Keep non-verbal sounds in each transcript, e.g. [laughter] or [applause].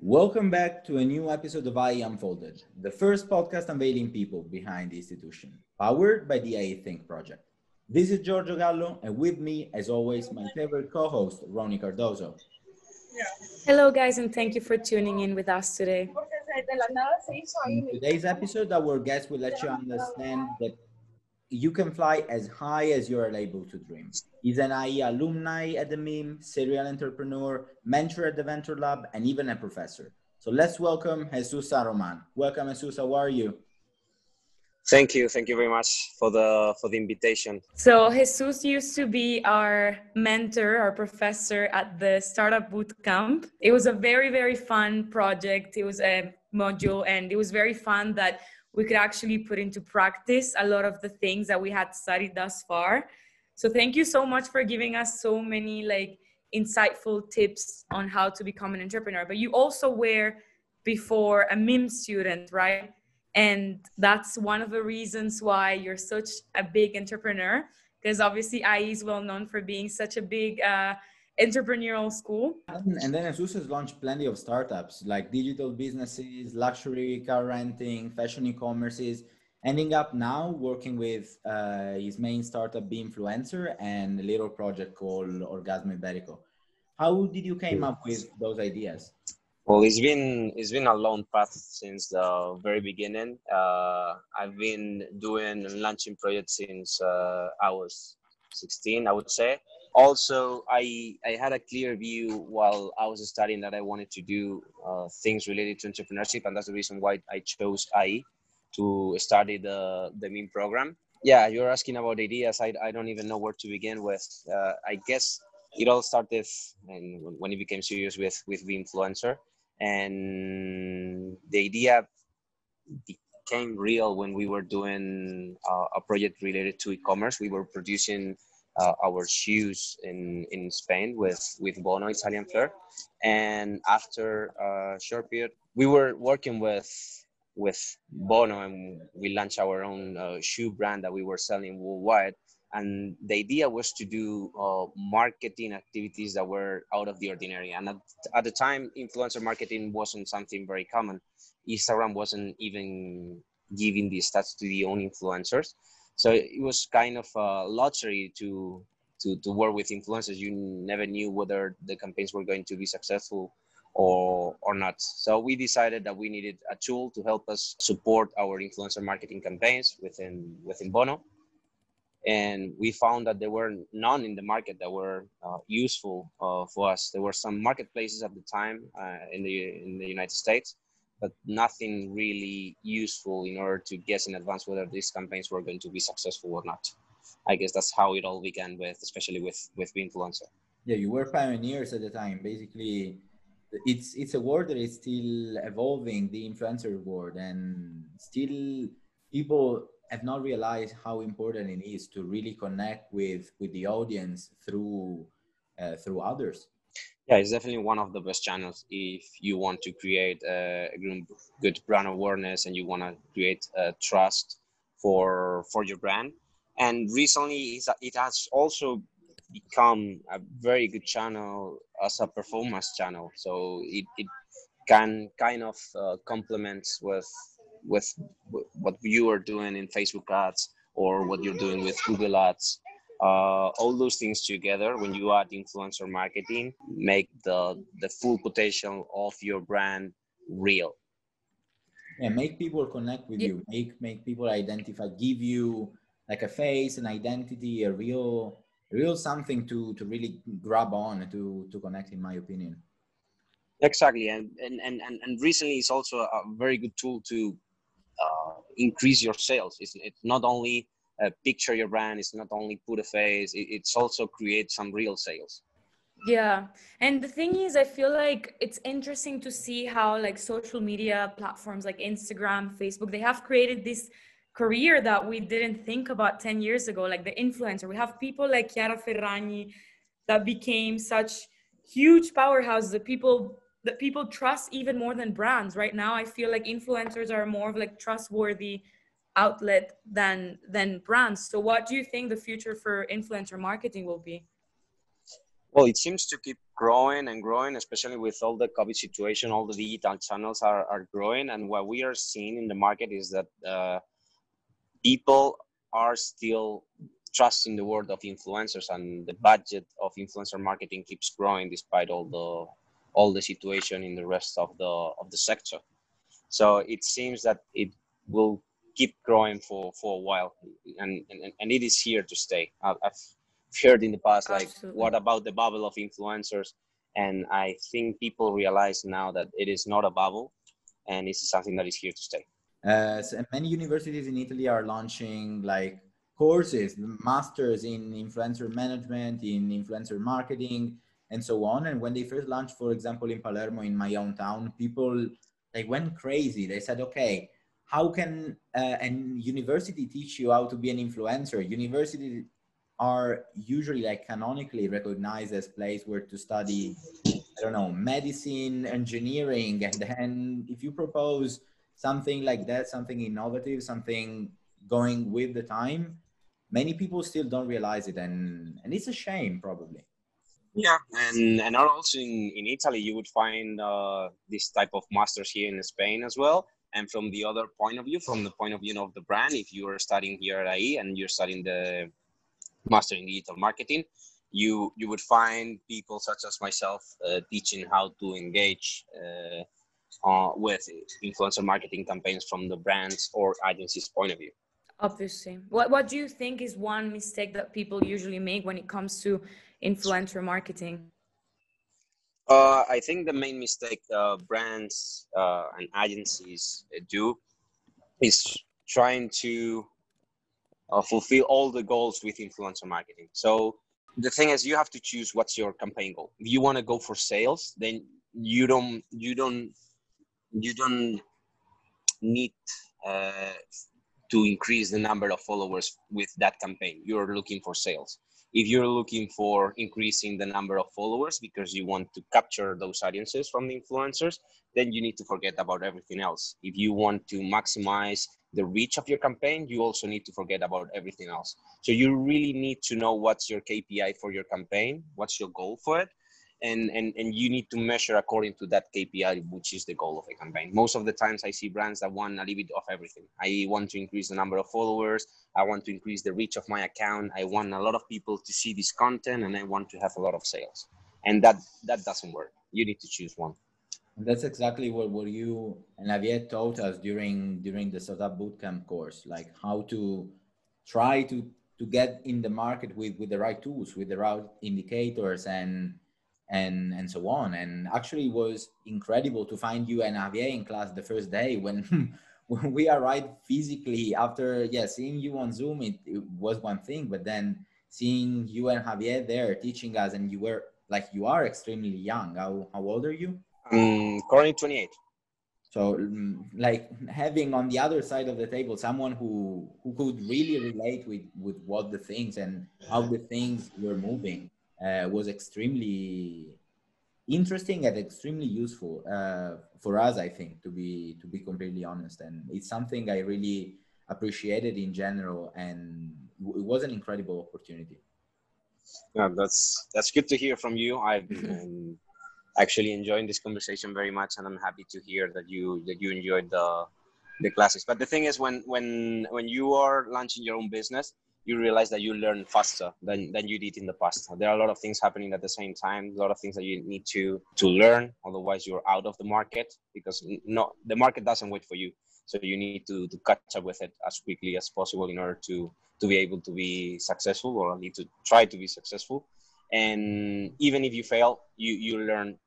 Welcome back to a new episode of IE Unfolded, the first podcast unveiling people behind the institution, powered by the IE Think project. This is Giorgio Gallo, and with me, as always, my favorite co host, Ronnie Cardozo. Hello, guys, and thank you for tuning in with us today. In today's episode, our guest will let you understand that you can fly as high as you are able to dream. He's an IE alumni at the MIM, serial entrepreneur, mentor at the Venture Lab, and even a professor. So let's welcome Jesus Roman. Welcome, Jesus. How are you? Thank you. Thank you very much for the for the invitation. So Jesus used to be our mentor, our professor at the Startup Boot Camp. It was a very, very fun project. It was a module and it was very fun that we could actually put into practice a lot of the things that we had studied thus far. So thank you so much for giving us so many like insightful tips on how to become an entrepreneur. But you also were before a MIM student, right? And that's one of the reasons why you're such a big entrepreneur, because obviously IE is well known for being such a big uh, entrepreneurial school. And then Jesus has launched plenty of startups like digital businesses, luxury car renting, fashion e-commerces, ending up now working with uh, his main startup, Binfluencer, and a little project called Orgasmo Iberico. How did you came up with those ideas? Well, it's been it's been a long path since the very beginning. Uh, I've been doing and launching projects since uh, I was 16, I would say also I, I had a clear view while i was studying that i wanted to do uh, things related to entrepreneurship and that's the reason why i chose IE to study the the MIM program. Yeah you're asking about ideas. I, I don't even know where to begin with. Uh, i guess it all started and when it became serious with with the influencer. And the idea became real when we were doing uh, a project related to e-commerce. We were producing uh, our shoes in, in Spain with, with Bono Italian Flair. And after a short period, we were working with with Bono and we launched our own uh, shoe brand that we were selling worldwide. And the idea was to do uh, marketing activities that were out of the ordinary. And at, at the time, influencer marketing wasn't something very common. Instagram wasn't even giving the stats to the own influencers so it was kind of a lottery to to to work with influencers. You never knew whether the campaigns were going to be successful or or not. So we decided that we needed a tool to help us support our influencer marketing campaigns within within bono. And we found that there were none in the market that were uh, useful uh, for us. There were some marketplaces at the time uh, in the in the united states but nothing really useful in order to guess in advance whether these campaigns were going to be successful or not. I guess that's how it all began with, especially with with influencer. Yeah, you were pioneers at the time. Basically, it's it's a word that is still evolving, the influencer word, and still people have not realized how important it is to really connect with with the audience through uh, through others yeah it's definitely one of the best channels if you want to create a good brand awareness and you want to create trust for for your brand. And recently it has also become a very good channel as a performance channel. So it, it can kind of uh, complements with with what you are doing in facebook ads or what you're doing with google ads uh, all those things together when you add influencer marketing make the the full potential of your brand real. Yeah make people connect with yeah. you. Make make people identify give you like a face an identity a real real something to to really grab on to to connect in my opinion. Exactly and and and, and recently it's also a very good tool to uh, increase your sales. It's, it's not only uh, picture your brand it's not only put a face it, it's also create some real sales. Yeah and the thing is i feel like it's interesting to see how like social media platforms like instagram facebook they have created this career that we didn't think about 10 years ago like the influencer. We have people like chiara ferragni that became such huge powerhouses that people that people trust even more than brands. Right now i feel like influencers are more of like trustworthy outlet than than brands so what do you think the future for influencer marketing will be well it seems to keep growing and growing, especially with all the COVID situation. All the digital channels are, are growing, and what we are seeing in the market is that uh, people are still trusting the word of influencers, and the budget of influencer marketing keeps growing despite all the all the situation in the rest of the of the sector. So it seems that it will keep growing for for a while, and and, and it is here to stay. I've, I've heard in the past like Absolutely. what about the bubble of influencers? And i think people realize now that it is not a bubble and it's something that is here to stay. Uh, so many universities in italy are launching like courses masters in influencer management in influencer marketing and so on. And when they first launched for example in palermo in my own town people they went crazy. They said okay how can uh, university teach you how to be an influencer? University are usually like canonically recognized as place where to study i don't know medicine engineering and then if you propose something like that something innovative something going with the time many people still don't realize it and and it's a shame probably. Yeah and and also in, in italy you would find uh, this type of masters here in spain as well and from the other point of view from the point of view of the brand if you are studying here at IE and you're studying the master in digital marketing, you you would find people such as myself uh, teaching how to engage uh, uh, with influencer marketing campaigns from the brands or agencies point of view. Obviously, what what do you think is one mistake that people usually make when it comes to influencer marketing? Uh, I think the main mistake uh, brands uh, and agencies do is trying to uh, fulfill all the goals with influencer marketing. So the thing is, you have to choose what's your campaign goal. If you want to go for sales, then you don't you don't you don't need uh, to increase the number of followers with that campaign. You're looking for sales. If you're looking for increasing the number of followers because you want to capture those audiences from the influencers, then you need to forget about everything else. If you want to maximize the reach of your campaign, you also need to forget about everything else. So you really need to know what's your KPI for your campaign, what's your goal for it, and and and you need to measure according to that KPI, which is the goal of a campaign. Most of the times, I see brands that want a little bit of everything. I want to increase the number of followers. I want to increase the reach of my account. I want a lot of people to see this content, and I want to have a lot of sales. And that that doesn't work. You need to choose one. That's exactly what, what you and Javier taught us during during the startup bootcamp course, like how to try to to get in the market with with the right tools, with the right indicators and and and so on. And actually was incredible to find you and Javier in class the first day when [laughs] when we arrived physically after yeah, seeing you on Zoom it, it was one thing, but then seeing you and Javier there teaching us and you were like you are extremely young. How how old are you? Um, currently 28. So, mm, like having on the other side of the table someone who who could really relate with with what the things and how the things were moving uh, was extremely interesting and extremely useful uh, for us. I think to be to be completely honest, and it's something I really appreciated in general, and it was an incredible opportunity. Yeah, that's that's good to hear from you. I've [laughs] been actually enjoying this conversation very much, and I'm happy to hear that you that you enjoyed the the classes. But the thing is, when when when you are launching your own business, you realize that you learn faster than, mm. than you did in the past. There are a lot of things happening at the same time, a lot of things that you need to to learn. Otherwise, you're out of the market because no, the market doesn't wait for you. So you need to, to catch up with it as quickly as possible in order to to be able to be successful, or need to try to be successful. And even if you fail, you you learn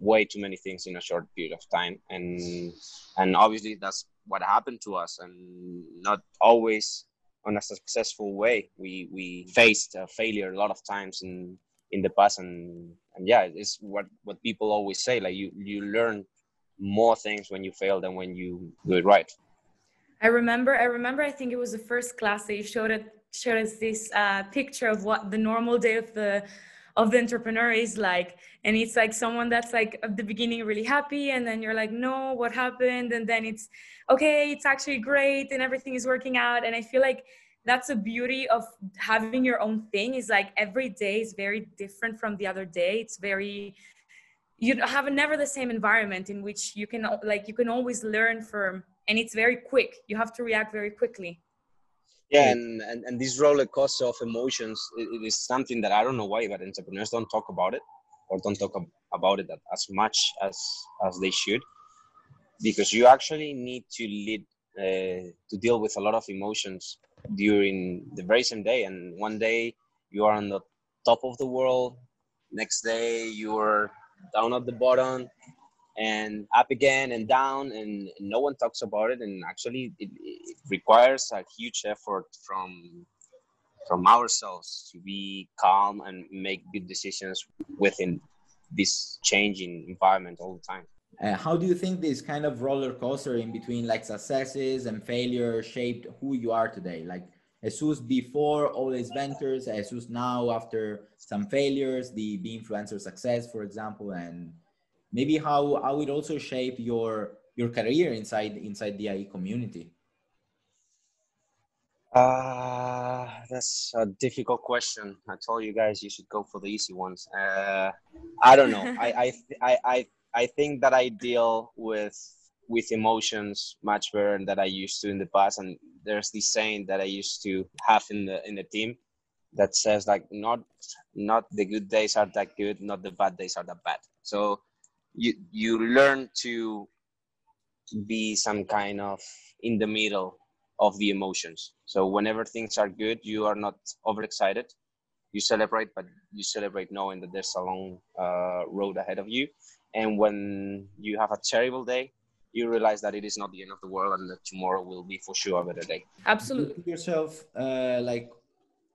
way too many things in a short period of time and and obviously that's what happened to us and not always on a successful way. We we faced a failure a lot of times in in the past and and yeah it's what what people always say like you you learn more things when you fail than when you do it right. I remember i remember i think it was the first class that you showed it showed us this uh, picture of what the normal day of the of the entrepreneur is like and it's like someone that's like at the beginning really happy and then you're like no what happened? And then it's okay it's actually great and everything is working out. And i feel like that's the beauty of having your own thing is like every day is very different from the other day. It's very you have never the same environment in which you can like you can always learn from and it's very quick. You have to react very quickly yeah and and, and this roller coaster of emotions it, it is something that i don't know why but entrepreneurs don't talk about it or don't talk about it as much as as they should because you actually need to lead uh, to deal with a lot of emotions during the very same day and one day you are on the top of the world next day you're down at the bottom and up again and down and no one talks about it and actually it, it requires a huge effort from from ourselves to be calm and make good decisions within this changing environment all the time. Uh, how do you think this kind of roller coaster in between like successes and failure shaped who you are today? Like Jesus before all his ventures, Jesus now after some failures, the Binfluencer success, for example, and maybe how, how it also shape your your career inside inside the IE community. Uh, that's a difficult question. I told you guys you should go for the easy ones. Uh, I don't know. I, I, [laughs] I, I, I think that I deal with with emotions much better than that I used to in the past. And there's this saying that I used to have in the in the team that says like not not the good days are that good, not the bad days are that bad. So you you learn to be some kind of in the middle of the emotions. So whenever things are good, you are not overexcited. You celebrate, but you celebrate knowing that there's a long uh, road ahead of you. And when you have a terrible day, you realize that it is not the end of the world and that tomorrow will be for sure a better day. Absolutely. yourself uh, like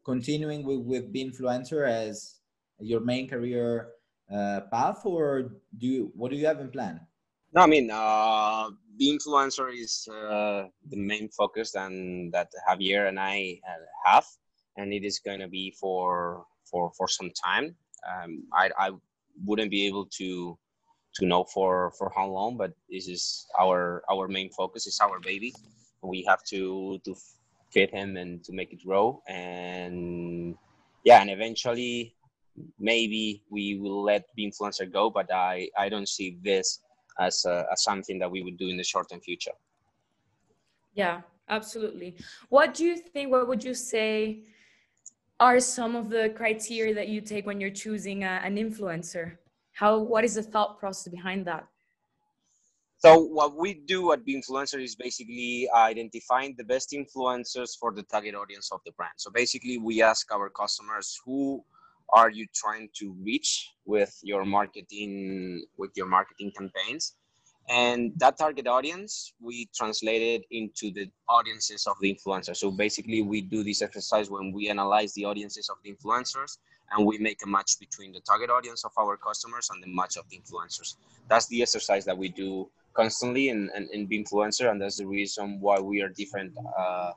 continuing with, with Binfluencer as your main career uh, path or do you, what do you have in plan? No, I mean, uh, Binfluencer is uh, the main focus and that Javier and I uh, have, and it is going to be for, for, for some time. Um, I, I wouldn't be able to to know for for how long but this is our our main focus is our baby we have to to feed him and to make it grow and yeah and eventually maybe we will let the influencer go but i i don't see this as, a, as something that we would do in the short term future. Yeah absolutely. What do you think what would you say are some of the criteria that you take when you're choosing a, an influencer? How what is the thought process behind that? So what we do at Binfluencer is basically identifying the best influencers for the target audience of the brand. So basically, we ask our customers who are you trying to reach with your marketing with your marketing campaigns, and that target audience we translate it into the audiences of the influencers. So basically, we do this exercise when we analyze the audiences of the influencers and we make a match between the target audience of our customers and the match of the influencers. That's the exercise that we do constantly in, in, in Binfluencer, and that's the reason why we are different uh,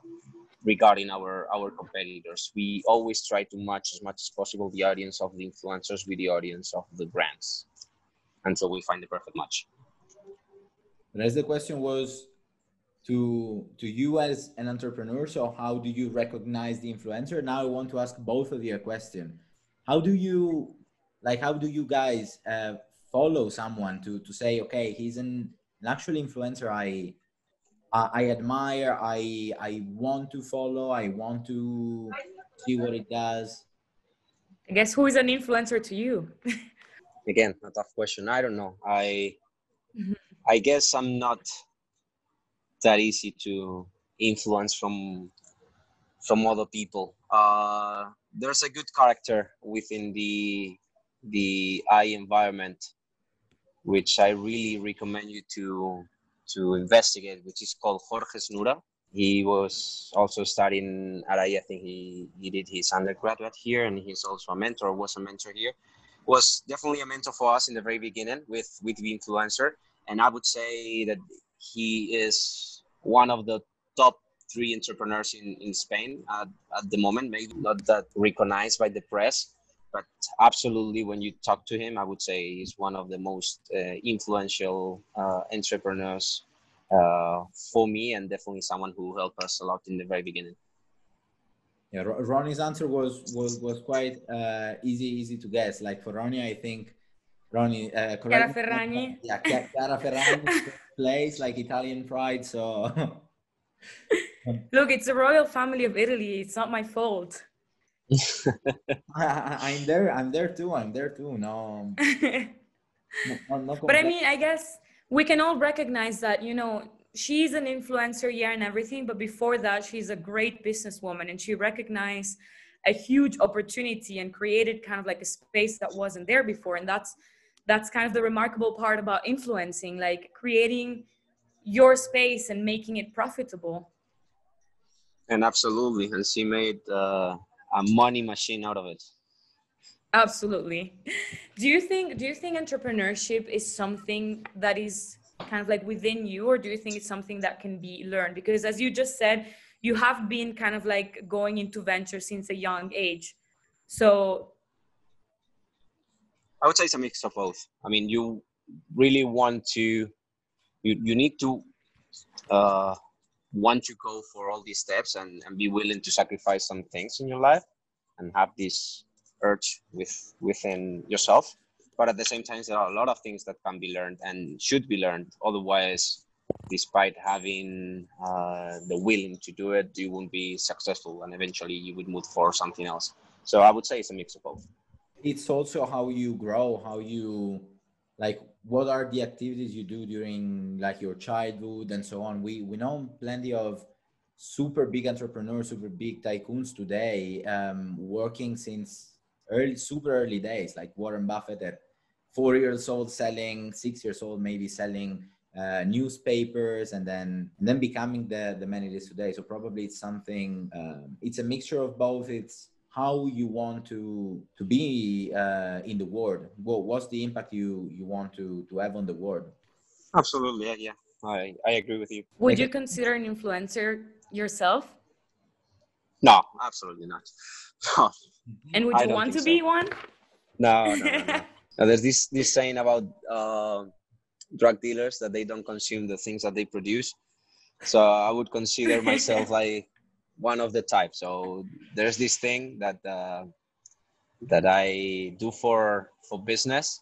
regarding our, our competitors. We always try to match as much as possible the audience of the influencers with the audience of the brands until we find the perfect match. But as the question was to to you as an entrepreneur, so how do you recognize the influencer? Now I want to ask both of you a question how do you like how do you guys uh, follow someone to to say okay he's an, an actual influencer i I admire i i want to follow i want to see what it does. I guess who is an influencer to you? [laughs] Again a tough question i don't know. I mm-hmm. i guess i'm not that easy to influence from from other people. Uh there's a good character within the the IE environment, which I really recommend you to to investigate, which is called Jorge Snura. He was also studying at I think he, he did his undergraduate here, and he's also a mentor. Was a mentor here. Was definitely a mentor for us in the very beginning with with the influencer, and I would say that he is one of the top three entrepreneurs in, in Spain at, at the moment, maybe not that recognized by the press, but absolutely when you talk to him, I would say he's one of the most uh, influential uh, entrepreneurs uh, for me and definitely someone who helped us a lot in the very beginning. Yeah, Ronnie's answer was was was quite uh, easy easy to guess. Like for Ronnie, I think Ronnie, uh, Chiara Ferragni. Yeah, Chiara Ferragni [laughs] plays like Italian pride. So [laughs] look, it's the royal family of Italy. It's not my fault. I, am there. I'm there too. I'm there too. No. [laughs] no, no but I mean, I guess we can all recognize that you know she's an influencer, yeah, and everything. But before that, she's a great businesswoman, and she recognized a huge opportunity and created kind of like a space that wasn't there before. And that's that's kind of the remarkable part about influencing, like creating your space and making it profitable. And absolutely, and she made uh, a money machine out of it. Absolutely. Do you think do you think entrepreneurship is something that is kind of like within you or do you think it's something that can be learned because as you just said you have been kind of like going into venture since a young age so i would say it's a mix of both i mean you really want to you, you need to uh, want to go for all these steps and, and be willing to sacrifice some things in your life and have this urge with within yourself. But at the same time there are a lot of things that can be learned and should be learned. Otherwise despite having uh, the willing to do it you won't be successful and eventually you would move for something else. So i would say it's a mix of both. It's also how you grow how you like what are the activities you do during like your childhood and so on we we know plenty of super big entrepreneurs super big tycoons today um, working since early super early days like warren buffett at four years old selling, six years old maybe selling uh, newspapers, and then and then becoming the the man it is today. So probably it's something. Um, it's a mixture of both. It's how you want to to be uh, in the world. Well, what's the impact you you want to to have on the world? Absolutely, yeah, yeah. I I agree with you. Would you consider an influencer yourself? No, absolutely not. and would you want to so. be one? No, no, no. no. [laughs] Now, there's this this saying about uh, drug dealers that they don't consume the things that they produce. So I would consider [laughs] myself like one of the type. So there's this thing that uh, that I do for for business,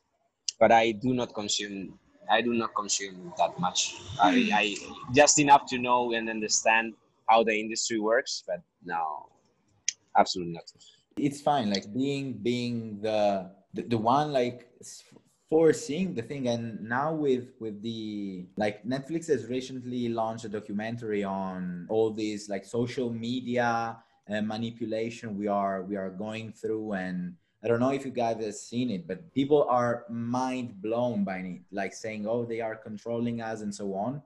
but I do not consume. I do not consume that much. I, I just enough to know and understand how the industry works, but no, absolutely not. It's fine. Like being being the the, the one like foreseeing the thing. And now with with the like netflix has recently launched a documentary on all these like social media uh, manipulation we are we are going through. And i don't know if you guys have seen it but people are mind blown by it like saying oh they are controlling us and so on.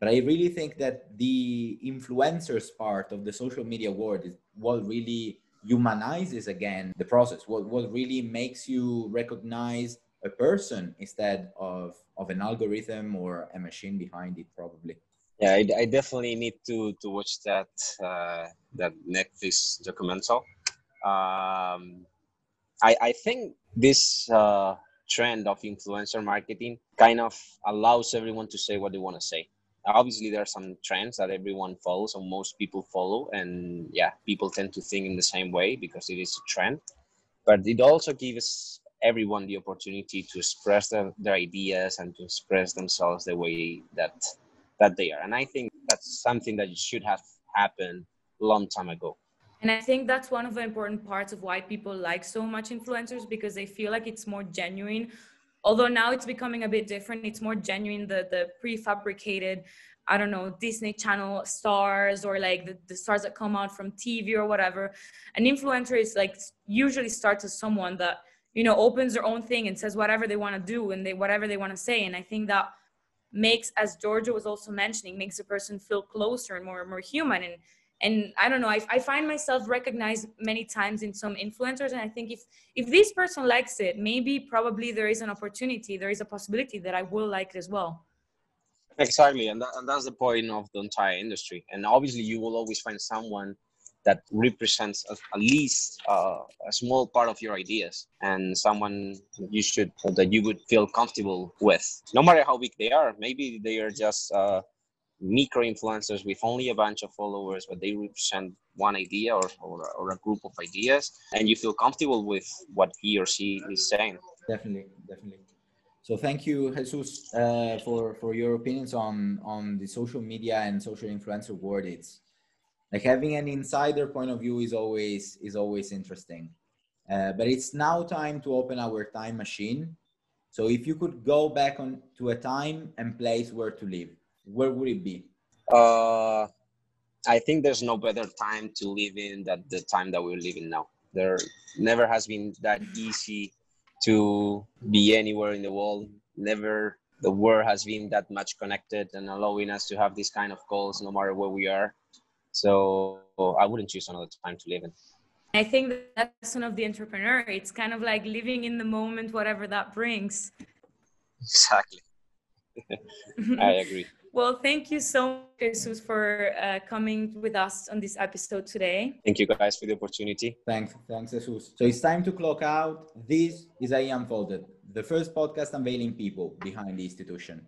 But i really think that the influencers part of the social media world is what really humanizes again the process what, what really makes you recognize a person instead of of an algorithm or a machine behind it probably. Yeah i, I definitely need to to watch that uh, that netflix documental. Um, I, I think this uh, trend of influencer marketing kind of allows everyone to say what they want to say. Obviously there are some trends that everyone follows or most people follow and yeah people tend to think in the same way because it is a trend. But it also gives everyone the opportunity to express their, their ideas and to express themselves the way that that they are. And i think that's something that should have happened long time ago. And i think that's one of the important parts of why people like so much influencers because they feel like it's more genuine. Although now it's becoming a bit different it's more genuine the the prefabricated i don't know disney channel stars or like the, the stars that come out from tv or whatever. An influencer is like usually starts as someone that you know opens their own thing and says whatever they want to do and they whatever they want to say. And i think that makes as Giorgio was also mentioning makes a person feel closer and more more human. And and i don't know I, I find myself recognized many times in some influencers. And i think if if this person likes it maybe probably there is an opportunity there is a possibility that i will like it as well. Exactly. And, that, and that's the point of the entire industry. And obviously you will always find someone that represents at least uh, a small part of your ideas and someone you should that you would feel comfortable with no matter how big they are maybe they are just uh, micro influencers with only a bunch of followers, but they represent one idea or, or, or, a group of ideas, and you feel comfortable with what he or she is saying. Definitely, definitely. So thank you, Jesus, uh, for for your opinions on on the social media and social influencer world. It's like having an insider point of view is always is always interesting. Uh, but it's now time to open our time machine. So if you could go back on to a time and place where to live, where would it be? Uh, I think there's no better time to live in than the time that we're living now. There never has been that easy to be anywhere in the world. Never the world has been that much connected and allowing us to have this kind of calls no matter where we are. So I wouldn't choose another time to live in. I think that's one of the entrepreneur. It's kind of like living in the moment, whatever that brings. Exactly. [laughs] I agree. Well, thank you so much, Jesus, for uh, coming with us on this episode today. Thank you guys for the opportunity. Thanks, thanks, Jesus. So it's time to clock out. This is IE Unfolded, the first podcast unveiling people behind the institution.